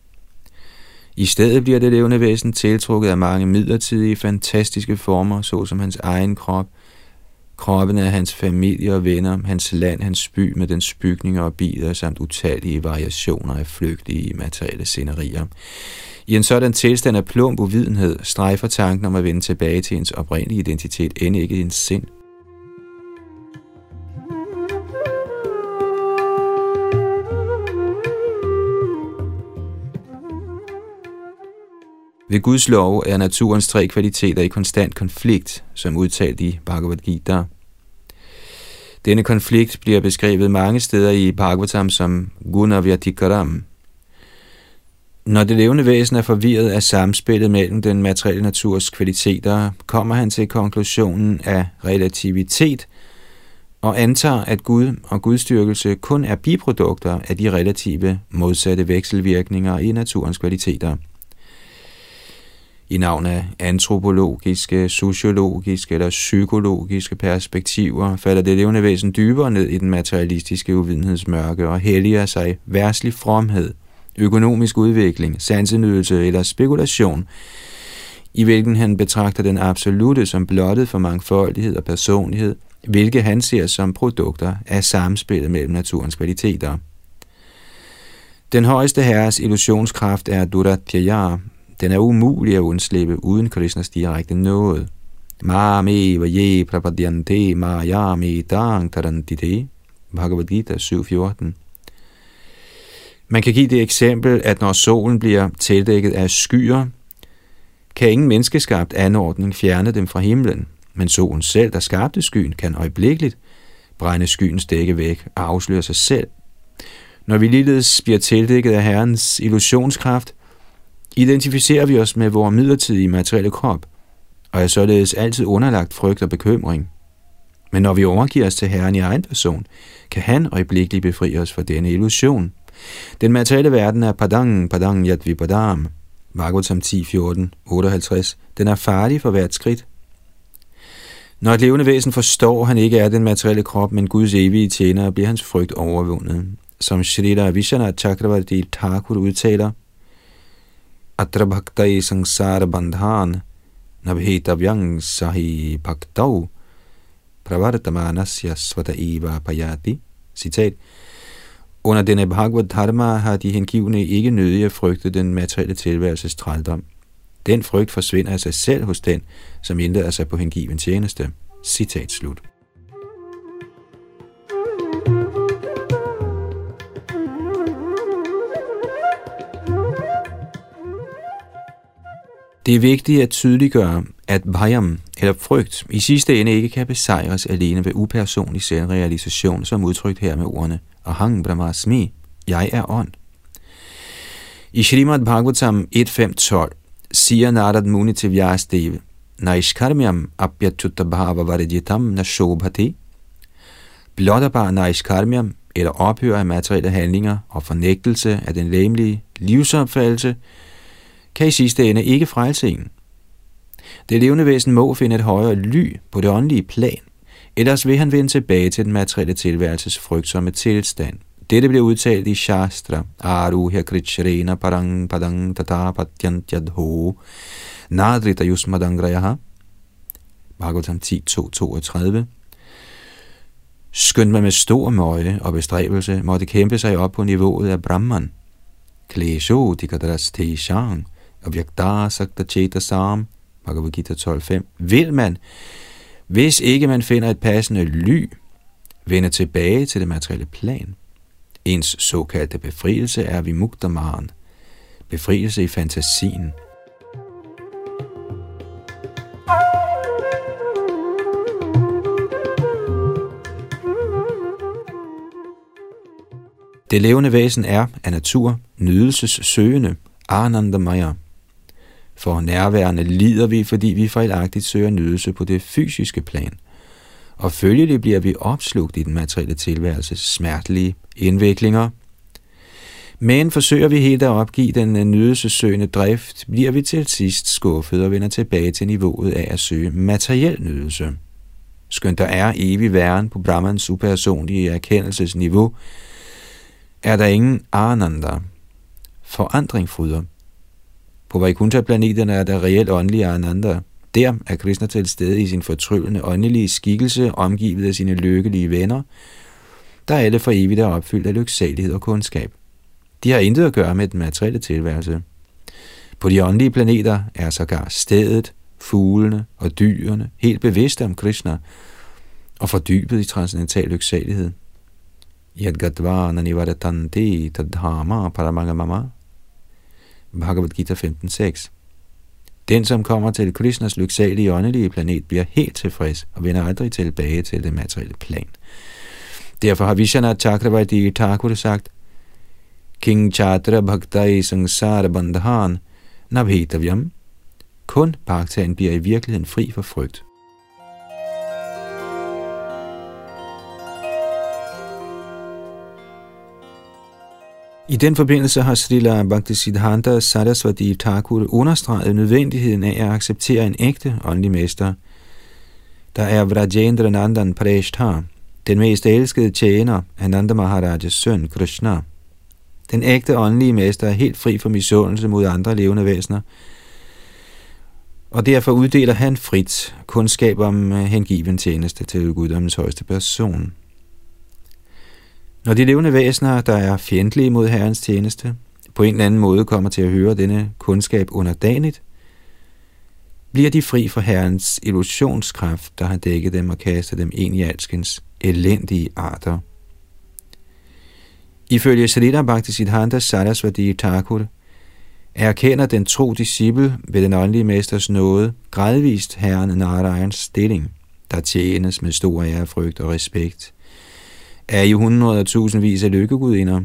I stedet bliver det levende væsen tiltrukket af mange midlertidige, fantastiske former, såsom hans egen krop – Kroppen af hans familie og venner, hans land, hans by med dens bygninger og biler, samt utallige variationer af flygtige materielle scenerier. I en sådan tilstand af plump uvidenhed strejfer tanken om at vende tilbage til ens oprindelige identitet end ikke i ens sind. Ved Guds lov er naturens tre kvaliteter i konstant konflikt, som udtalt i Bhagavad Gita. Denne konflikt bliver beskrevet mange steder i Bhagavatam som Gunavyatikaram. Når det levende væsen er forvirret af samspillet mellem den materielle naturs kvaliteter, kommer han til konklusionen af relativitet og antager, at Gud og gudstyrkelse kun er biprodukter af de relative modsatte vekselvirkninger i naturens kvaliteter – i navn af antropologiske, sociologiske eller psykologiske perspektiver falder det levende væsen dybere ned i den materialistiske uvidenhedsmørke og helliger sig værslig fromhed, økonomisk udvikling, sansenydelse eller spekulation, i hvilken han betragter den absolute som blottet for mangfoldighed og personlighed, hvilke han ser som produkter af samspillet mellem naturens kvaliteter. Den højeste herres illusionskraft er Duratjaya, den er umulig at undslippe uden Krishnas direkte nåde. Mame vaje prapadyante mayame dang tarantite. Bhagavad Gita 7.14. Man kan give det eksempel, at når solen bliver tildækket af skyer, kan ingen menneskeskabt anordning fjerne dem fra himlen, men solen selv, der skabte skyen, kan øjeblikkeligt brænde skyens dække væk og afsløre sig selv. Når vi ligeledes bliver tildækket af Herrens illusionskraft, identificerer vi os med vores midlertidige materielle krop, og er således altid underlagt frygt og bekymring. Men når vi overgiver os til Herren i egen person, kan han øjeblikkeligt befri os fra denne illusion. Den materielle verden er padang, padang yat vipadam. Vagotam 10, 14, 58. Den er farlig for hvert skridt. Når et levende væsen forstår, at han ikke er den materielle krop, men Guds evige tjener, bliver hans frygt overvundet. Som Shrita Vishana Chakravarti Thakur udtaler, अत्र भक्तै संसार बंधान नभेतव्यं sahi bhaktau pravartamanasya svata eva payati. Citat. Under denne Bhagavad Dharma har de hengivne ikke nødig at frygte den materielle tilværelses trældom. Den frygt forsvinder af sig selv hos den, som indlader sig på hengiven tjeneste. Citat slut. Det er vigtigt at tydeliggøre, at bhayam, eller frygt, i sidste ende ikke kan besejres alene ved upersonlig selvrealisation, som udtrykt her med ordene Ahang Brahmasmi, jeg er ånd. I Srimad Bhagavatam 1.5.12 siger Narad Muni til Vyasdeva, Naishkarmyam apyachutta bhava varjitam nashobhati. Blot og bare Naishkarmyam, eller ophør af materielle handlinger og fornægtelse af den læmelige livsopfattelse, kan i sidste ende ikke frelse en. Det levende væsen må finde et højere ly på det åndelige plan, ellers vil han vende tilbage til den materielle tilværelses frygtsomme tilstand. Dette bliver udtalt i Shastra, Aruhya Krichrena Parang Padang Tata Patyantjadho, Nadrita Yusmadangrayaha, Bhagavatam 10, 2, 32. Skønt man med stor møje og bestræbelse måtte kæmpe sig op på niveauet af Brahman. Klesho Dikadras avyakta Sakta Chetasam, Bhagavad Gita 12.5, vil man, hvis ikke man finder et passende ly, vende tilbage til det materielle plan. Ens såkaldte befrielse er vimuktamaren, befrielse i fantasien. Det levende væsen er af natur nydelsessøgende, Anandamaya. For nærværende lider vi, fordi vi fejlagtigt søger nydelse på det fysiske plan. Og følgelig bliver vi opslugt i den materielle tilværelses smertelige indviklinger. Men forsøger vi helt at opgive den øh, nydelsesøgende drift, bliver vi til sidst skuffet og vender tilbage til niveauet af at søge materiel nydelse. Skønt der er evig væren på Brahmans superpersonlige erkendelsesniveau, er der ingen ananda, forandring fryder. På Vaikuntha-planeterne er der reelt åndelige ananda. Der er Krishna til stede i sin fortryllende åndelige skikkelse, omgivet af sine lykkelige venner, der alle for evigt er opfyldt af lyksalighed og kundskab. De har intet at gøre med den materielle tilværelse. På de åndelige planeter er sågar stedet, fuglene og dyrene helt bevidste om Krishna og fordybet i transcendental lyksalighed. Yadgadvana tadhama paramangamama Bhagavad Gita 15.6. Den, som kommer til Krishnas lyksalige åndelige planet, bliver helt tilfreds og vender aldrig tilbage til det materielle plan. Derfor har Vishwanath Chakravarti Thakur sagt, King Chatra Bhaktai Sangsara Bandhan Nabhetavyam. Kun bhaktaen bliver i virkeligheden fri for frygt. I den forbindelse har Srila Bhaktisiddhanta Saraswati Thakur understreget nødvendigheden af at acceptere en ægte åndelig mester, der er Vrajendra Nandan Preshtha, den mest elskede tjener, Ananda Maharajas søn Krishna. Den ægte åndelige mester er helt fri for misundelse mod andre levende væsener, og derfor uddeler han frit kundskab om hengiven tjeneste til guddommens højeste person. Når de levende væsener, der er fjendtlige mod Herrens tjeneste, på en eller anden måde kommer til at høre denne kundskab underdanigt, bliver de fri for Herrens illusionskraft, der har dækket dem og kastet dem ind i alskens elendige arter. Ifølge Salita Bhakti Siddhanta Sarasvati Thakur erkender den tro disciple ved den åndelige mesters nåde gradvist herren Narayans stilling, der tjenes med stor ære, frygt og respekt – er i hundrede og tusindvis af lykkegudinder.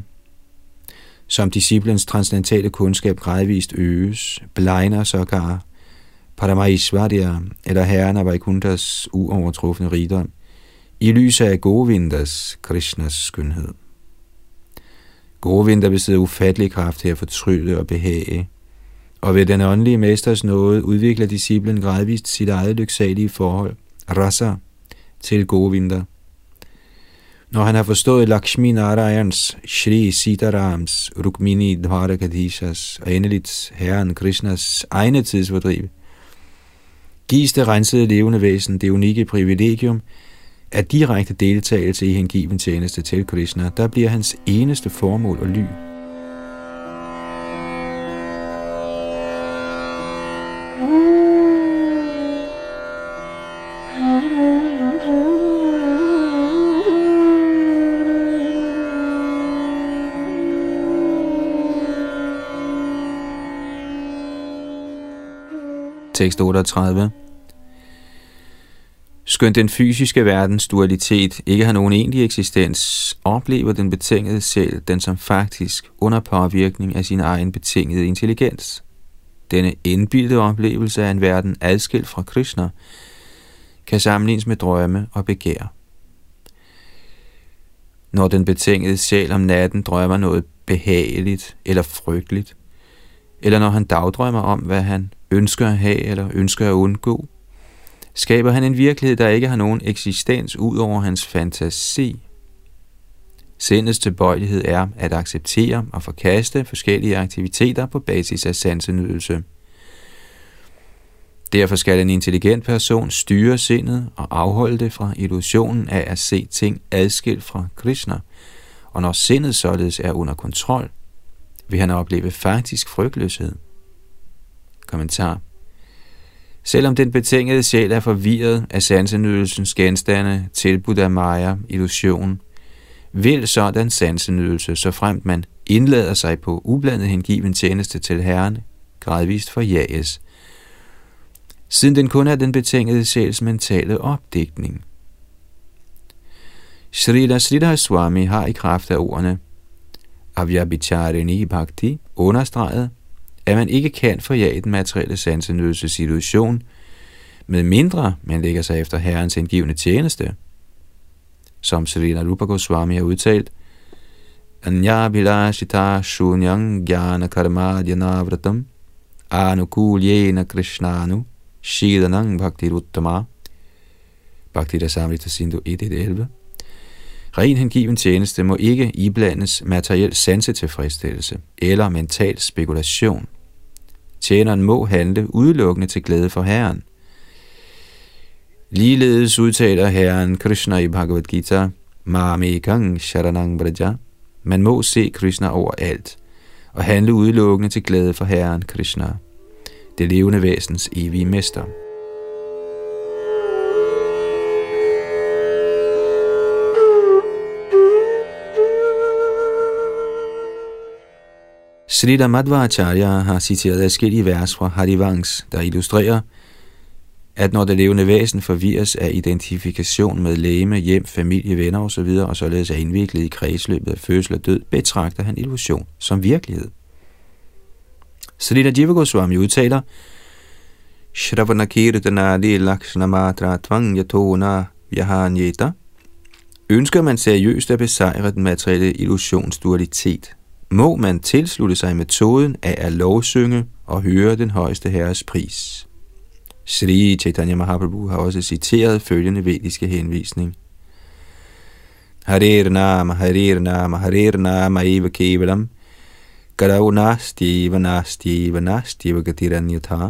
Som disciplens transcendentale kundskab gradvist øges, blegner sågar Paramaishvarya eller herren af Vaikunthas uovertrufne rigdom i lyset af Govindas, Krishnas skønhed. Govinda besidder ufattelig kraft til at fortrylle og behage, og ved den åndelige mesters nåde udvikler disciplen gradvist sit eget lyksalige forhold, rasa, til Govinda – når han har forstået Lakshmi Narayans, Shri Sitarams, Rukmini Dvarakadishas og endeligt Herren Krishnas egne tidsfordriv, gives det rensede levende væsen det unikke privilegium af direkte deltagelse i hengiven tjeneste til Krishna, der bliver hans eneste formål og ly. Tekst 38. Skønt den fysiske verdens dualitet ikke har nogen egentlig eksistens, oplever den betingede selv den som faktisk under påvirkning af sin egen betingede intelligens. Denne indbildede oplevelse af en verden adskilt fra Krishna kan sammenlignes med drømme og begær. Når den betingede sjæl om natten drømmer noget behageligt eller frygteligt, eller når han dagdrømmer om, hvad han ønsker at have eller ønsker at undgå, skaber han en virkelighed, der ikke har nogen eksistens ud over hans fantasi. Sindets tilbøjelighed er at acceptere og forkaste forskellige aktiviteter på basis af sansenydelse. Derfor skal en intelligent person styre sindet og afholde det fra illusionen af at se ting adskilt fra Krishna. Og når sindet således er under kontrol, vil han opleve faktisk frygtløshed. Kommentar. Selvom den betingede sjæl er forvirret af sansenydelsens genstande, tilbud af Maya, illusion, vil sådan sansenydelse, så fremt man indlader sig på ublandet hengiven tjeneste til Herren, gradvist forjages, siden den kun er den betingede sjæls mentale opdækning. Srila Sridhar Swami har i kraft af ordene Avyabhicharini Bhakti understreget, at man ikke kan forjage den materielle sansenydelse situation, med mindre man lægger sig efter Herrens indgivende tjeneste. Som Selina Rupa Goswami har udtalt, Anya Bilashita Shunyang Jnana Karma Dyanavratam Anukulyena Krishnanu Shidanang Bhakti Ruttama Bhakti Rasamrita Sindhu 1.11 Ren hengiven tjeneste må ikke iblandes materiel sansetilfredsstillelse eller mental spekulation. Tjeneren må handle udelukkende til glæde for Herren. Ligeledes udtaler Herren Krishna i Bhagavad Gita, Mamekang Sharanang Braja. Man må se Krishna overalt og handle udelukkende til glæde for Herren Krishna, det levende væsens evige mester. Srila Madhvacharya har citeret adskillige vers fra Harivangs, der illustrerer, at når det levende væsen forvirres af identifikation med læme, hjem, familie, venner osv., og således er indviklet i kredsløbet af fødsel og død, betragter han illusion som virkelighed. Srila Jiva Goswami udtaler, Shravanakirtanadi Lakshnamatra Tvangyatona Vyahanyeta Ønsker man seriøst at besejre den materielle illusionsdualitet, må man tilslutte sig metoden af at lovsynge og høre den højeste herres pris. Sri Chaitanya Mahaprabhu har også citeret følgende vediske henvisning. Harir nama, harir nama, harir nama eva kevalam, gadau nasti, vanasti, vanasti, vagatiranyatha.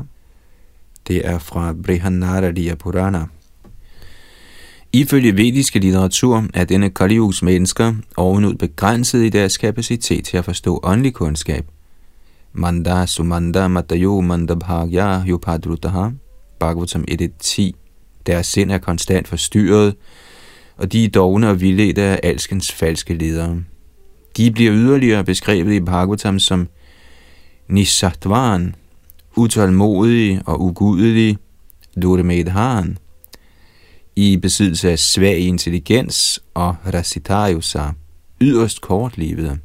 Det er fra Brihanaradiya Purana. Ifølge vediske litteratur er denne Kaliugs mennesker ovenud begrænset i deres kapacitet til at forstå åndelig kundskab. Manda sumanda matayo mandabhagya yopadrutaha Bhagavatam 1.10. Deres sind er konstant forstyrret, og de er dogne og vildledte af alskens falske ledere. De bliver yderligere beskrevet i Bhagavatam som Nisatvan, utålmodige og ugudelige, Durmedhan, i besiddelse af svag intelligens og Rasitayusa, yderst kortlivede.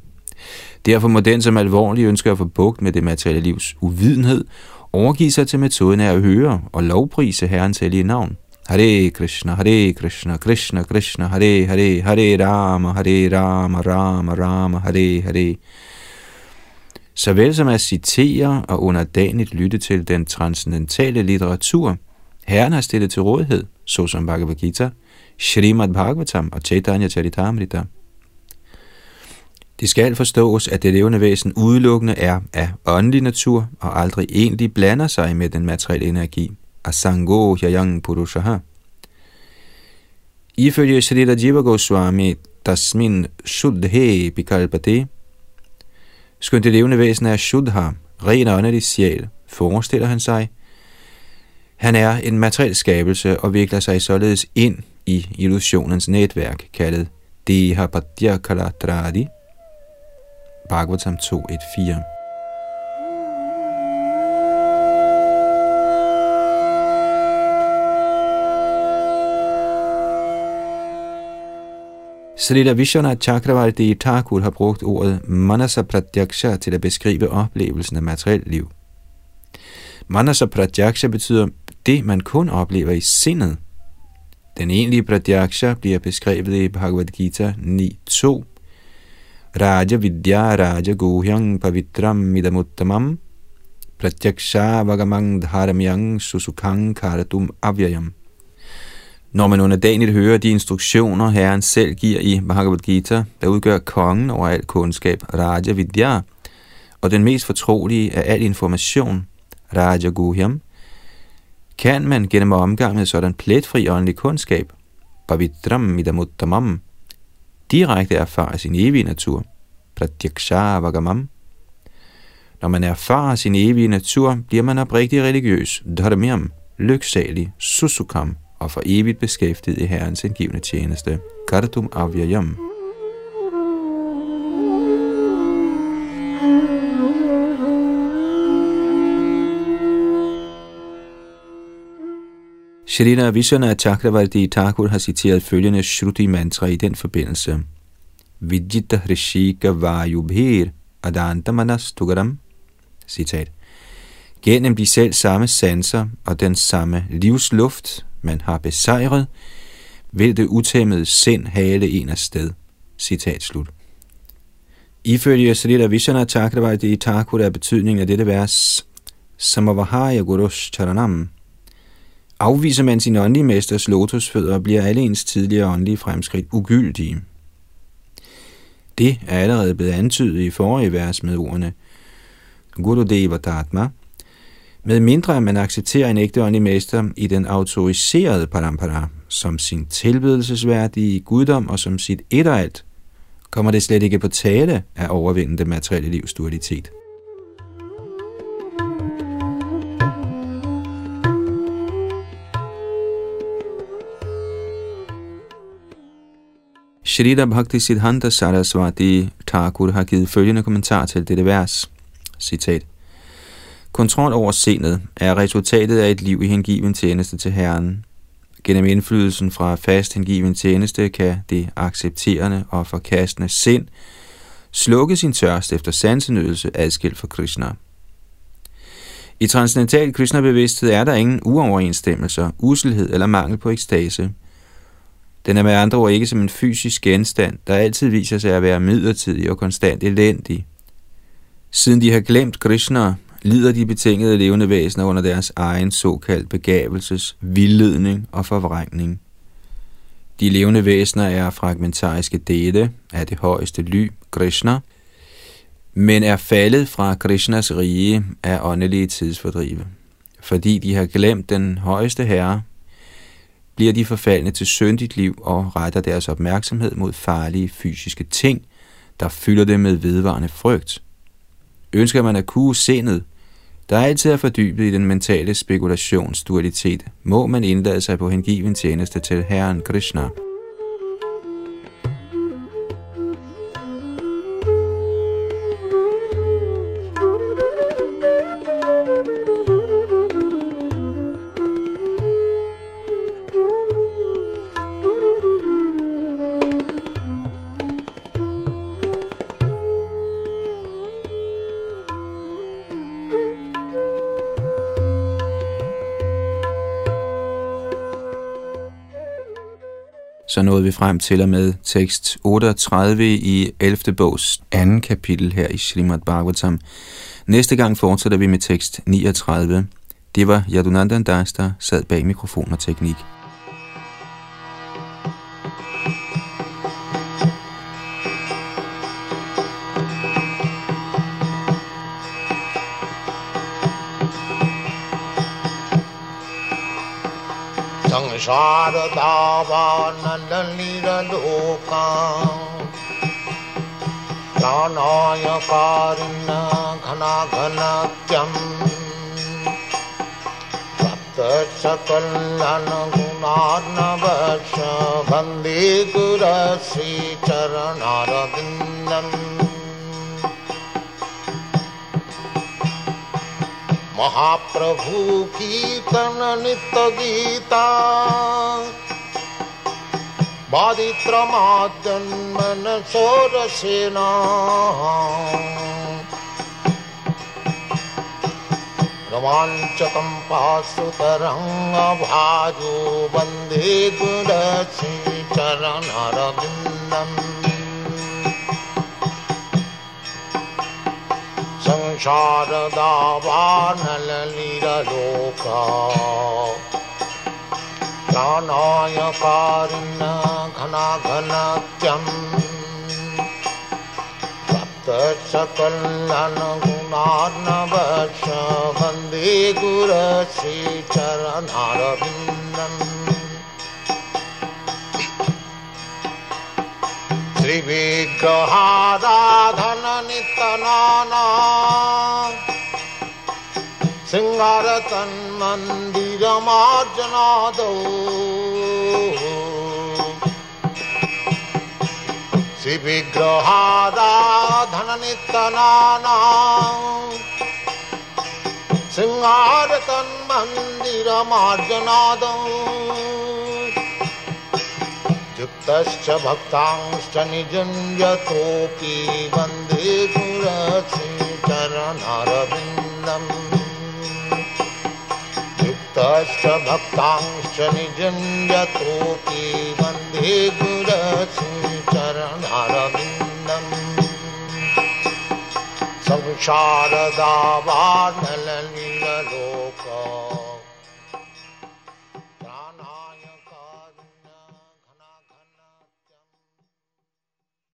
Derfor må den, som alvorligt ønsker at få bugt med det materielle livs uvidenhed, overgive sig til metoden af at høre og lovprise Herrens hellige navn. Hare Krishna, Hare Krishna, Krishna Krishna, Hare Hare, Hare Rama, Hare Rama, Rama Rama, Hare Hare. Såvel som at citere og underdanigt lytte til den transcendentale litteratur, Herren har stillet til rådighed, såsom Bhagavad Gita, Srimad Bhagavatam og Chaitanya Charitamrita. Det skal forstås, at det levende væsen udelukkende er af åndelig natur og aldrig egentlig blander sig med den materielle energi. Asango Yayang Purushaha. Ifølge Shrita Jiva Goswami, Tasmin Shuddhe Bikalpate, skønt det levende væsen er Shuddha, ren åndelig sjæl, forestiller han sig, han er en materiel skabelse og vikler sig således ind i illusionens netværk, kaldet Deha Padya Bhagavatam 2.1.4. Srila Vishwanath Chakravarti Thakur har brugt ordet Manasa Pratyaksha til at beskrive oplevelsen af materielt liv. Manasa Pratyaksha betyder det, man kun oplever i sindet. Den egentlige Pratyaksha bliver beskrevet i Bhagavad Gita 9.2 Raja Vidya Raja gohyang Pavitram Midamuttamam Pratyaksha Vagamang Dharamyang Susukang Karatum Avyayam. Når man under dagen hører de instruktioner, Herren selv giver i Bhagavad Gita, der udgør kongen over al kundskab, Raja Vidya, og den mest fortrolige af al information, Raja Guhyam, kan man gennem omgang med sådan pletfri åndelig kundskab, pavidram Midamuttamam, direkte erfare sin evige natur, pratyaksha vagamam. Når man erfarer sin evige natur, bliver man oprigtig religiøs, dharmiam, lyksalig, susukam og for evigt beskæftiget i Herrens indgivende tjeneste, kartum avyayam. Shrina Vishwana Chakravarti Thakur har citeret følgende Shruti mantra i den forbindelse. Vijita Hrishika Vayubhir Adanta Manas Tugaram. Citat. Gennem de selv samme sanser og den samme livsluft, man har besejret, vil det utæmmede sind hale en af sted. Citat slut. Ifølge Srila Vishana Chakravarti Thakur er betydningen af dette vers Samavahaya Gurush Charanam Afviser man sin åndelige mesters lotusfødder, bliver alle ens tidligere åndelige fremskridt ugyldige. Det er allerede blevet antydet i forrige vers med ordene Gurudeva Dhatma, med mindre man accepterer en ægte åndelig mester i den autoriserede parampara som sin tilbedelsesværdige guddom og som sit et og alt, kommer det slet ikke på tale at overvinde det materielle livs dualitet. Shrita Bhakti Siddhanta Saraswati Thakur har givet følgende kommentar til dette vers. Citat. Kontrol over sindet er resultatet af et liv i hengiven tjeneste til Herren. Gennem indflydelsen fra fast hengiven tjeneste kan det accepterende og forkastende sind slukke sin tørst efter sansenydelse adskilt fra Krishna. I transcendental Krishna-bevidsthed er der ingen uoverensstemmelser, uselhed eller mangel på ekstase. Den er med andre ord ikke som en fysisk genstand, der altid viser sig at være midlertidig og konstant elendig. Siden de har glemt Krishna, lider de betingede levende væsener under deres egen såkaldt begavelses, vildledning og forvrængning. De levende væsener er fragmentariske dele af det højeste ly, Krishna, men er faldet fra Krishnas rige af åndelige tidsfordrive. Fordi de har glemt den højeste herre, bliver de forfaldne til syndigt liv og retter deres opmærksomhed mod farlige fysiske ting, der fylder dem med vedvarende frygt. Ønsker man at kue sindet, der altid er fordybet i den mentale spekulationsdualitet, må man indlade sig på hengiven tjeneste til Herren Krishna. Så nåede vi frem til og med tekst 38 i 11. bogs anden kapitel her i Srimad Bhagavatam. Næste gang fortsætter vi med tekst 39. Det var Yadunandan Das, der sad bag mikrofon og teknik. शारदावानन्दनिरलोका नायकारिण घनाघनत्यम् सकलनगुणार्णवश वन्दे दुरश्रीचरणविन्दम् महाप्रभु कीर्तन बाधित्रमादन्दनसोरसेना रमाञ्चकम्पासु परङ्गभाजो बन्धे गुणसीचरणरविन्दम् संसारदावानललीरलोक प्राणायकारिण अनाघनात्यं सप्तसकलनगुणार्णवश वंदे गुरश्रीचरणारविन्दम् श्रीविग्रहाराधननितनाना शृङ्गारतन्मन्दिरमार्जनादौ श्रीविग्रहादाधननितनाना शृङ्गारतन्मन्दिरमार्जनादौ युक्तश्च भक्तांश्च निजुञ्जतोऽपि बन्धे गुरचरणरविन्दम् श्च भक्तांश्च निजन्यतोपि बन्धे गुरस्रणारविन्दं संसारदावातल लिङ्गो